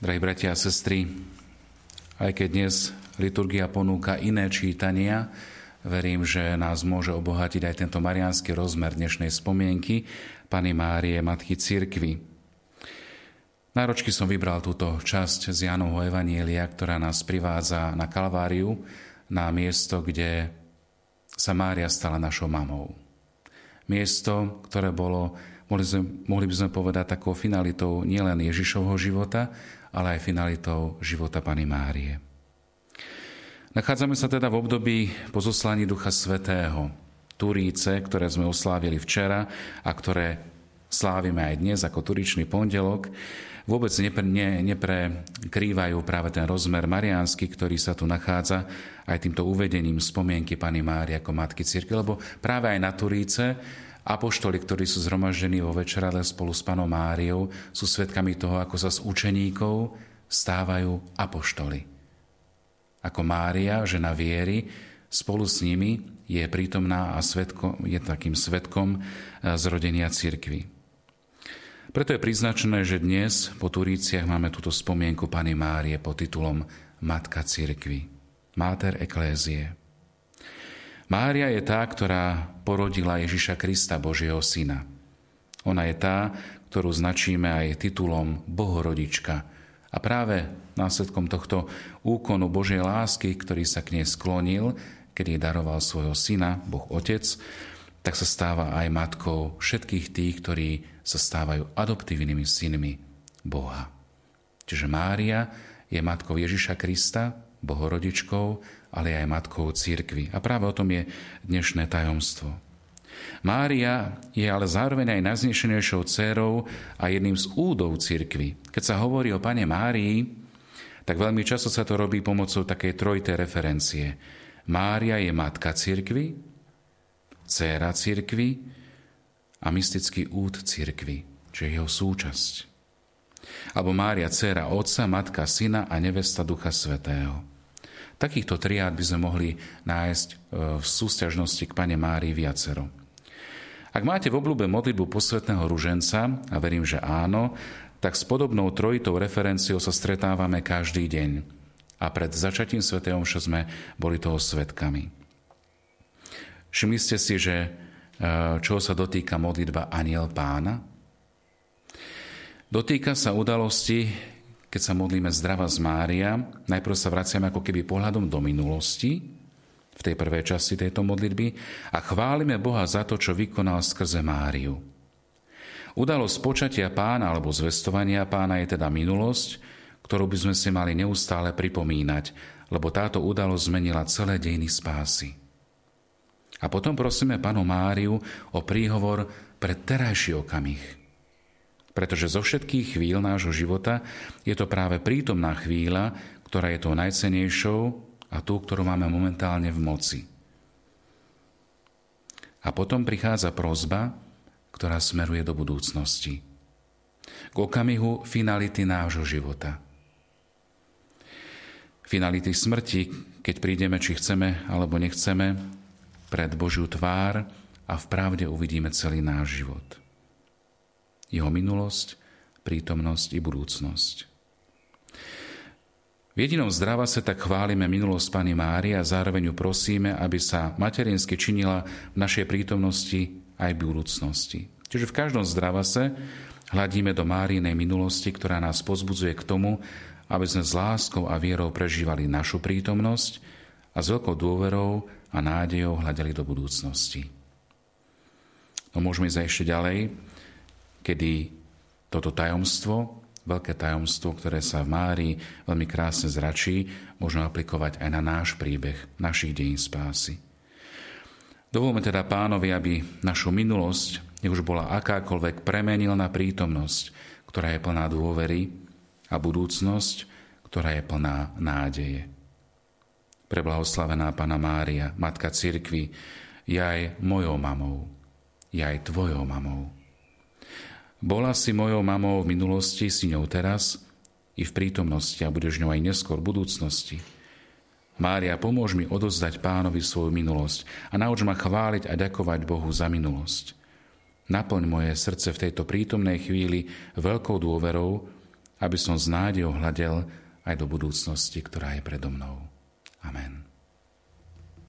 Drahí bratia a sestry, aj keď dnes liturgia ponúka iné čítania, verím, že nás môže obohatiť aj tento mariánsky rozmer dnešnej spomienky Pany Márie, Matky Cirkvy. Náročky som vybral túto časť z Jánovho Evanielia, ktorá nás privádza na Kalváriu, na miesto, kde sa Mária stala našou mamou. Miesto, ktoré bolo, mohli, sme, mohli by sme povedať, takou finalitou nielen Ježišovho života, ale aj finalitou života Pany Márie. Nachádzame sa teda v období pozoslaní Ducha Svetého, Turíce, ktoré sme oslávili včera a ktoré slávime aj dnes ako Turičný pondelok vôbec nepre, ne, neprekrývajú práve ten rozmer mariánsky, ktorý sa tu nachádza aj týmto uvedením spomienky Pany Márie ako Matky Cirky, lebo práve aj na Turíce apoštoli, ktorí sú zhromaždení vo večerale spolu s Panou Máriou, sú svedkami toho, ako sa z učeníkov stávajú apoštoli. Ako Mária, žena viery, spolu s nimi je prítomná a svetko, je takým svetkom zrodenia cirkvy. Preto je priznačené, že dnes po Turíciach máme túto spomienku Pany Márie pod titulom Matka Cirkvy, Máter Eklézie. Mária je tá, ktorá porodila Ježiša Krista, Božieho Syna. Ona je tá, ktorú značíme aj titulom Bohorodička. A práve následkom tohto úkonu Božej lásky, ktorý sa k nej sklonil, kedy daroval svojho syna, Boh Otec, tak sa stáva aj matkou všetkých tých, ktorí sa stávajú adoptívnymi synmi Boha. Čiže Mária je matkou Ježiša Krista, bohorodičkou, ale aj matkou církvy. A práve o tom je dnešné tajomstvo. Mária je ale zároveň aj najznešenejšou dcerou a jedným z údov církvy. Keď sa hovorí o pane Márii, tak veľmi často sa to robí pomocou takej trojtej referencie. Mária je matka církvy, dcéra cirkvy a mystický úd cirkvy, čiže jeho súčasť. Alebo Mária, dcéra Otca, Matka, Syna a Nevesta Ducha Svetého. Takýchto triád by sme mohli nájsť e, v sústiažnosti k Pane Márii viacero. Ak máte v obľúbe modlitbu posvetného ruženca, a verím, že áno, tak s podobnou trojitou referenciou sa stretávame každý deň. A pred začatím Sv. Omša sme boli toho svetkami. Všimli ste si, že e, čo sa dotýka modlitba Aniel pána? Dotýka sa udalosti, keď sa modlíme zdrava z Mária. Najprv sa vraciame ako keby pohľadom do minulosti, v tej prvej časti tejto modlitby, a chválime Boha za to, čo vykonal skrze Máriu. Udalosť počatia pána alebo zvestovania pána je teda minulosť, ktorú by sme si mali neustále pripomínať, lebo táto udalosť zmenila celé dejiny spásy. A potom prosíme Panu Máriu o príhovor pre terajší okamih. Pretože zo všetkých chvíľ nášho života je to práve prítomná chvíľa, ktorá je tou najcenejšou a tú, ktorú máme momentálne v moci. A potom prichádza prozba, ktorá smeruje do budúcnosti. K okamihu finality nášho života. Finality smrti, keď prídeme, či chceme alebo nechceme, pred Božiu tvár a v pravde uvidíme celý náš život. Jeho minulosť, prítomnosť i budúcnosť. V jedinom zdrava sa tak chválime minulosť Pany Márie a zároveň ju prosíme, aby sa materinsky činila v našej prítomnosti aj v budúcnosti. Čiže v každom zdravase hľadíme do Márinej minulosti, ktorá nás pozbudzuje k tomu, aby sme s láskou a vierou prežívali našu prítomnosť a s veľkou dôverou a nádejou hľadeli do budúcnosti. No môžeme ísť ešte ďalej, kedy toto tajomstvo, veľké tajomstvo, ktoré sa v Márii veľmi krásne zračí, môžeme aplikovať aj na náš príbeh, našich dejín spásy. Dovolme teda pánovi, aby našu minulosť, nech už bola akákoľvek, premenil na prítomnosť, ktorá je plná dôvery a budúcnosť, ktorá je plná nádeje preblahoslavená Pana Mária, Matka Cirkvy, je aj mojou mamou, je aj tvojou mamou. Bola si mojou mamou v minulosti, si ňou teraz, i v prítomnosti a budeš ňou aj neskôr v budúcnosti. Mária, pomôž mi odozdať pánovi svoju minulosť a nauč ma chváliť a ďakovať Bohu za minulosť. Naplň moje srdce v tejto prítomnej chvíli veľkou dôverou aby som z nádejou hľadel aj do budúcnosti, ktorá je predo mnou.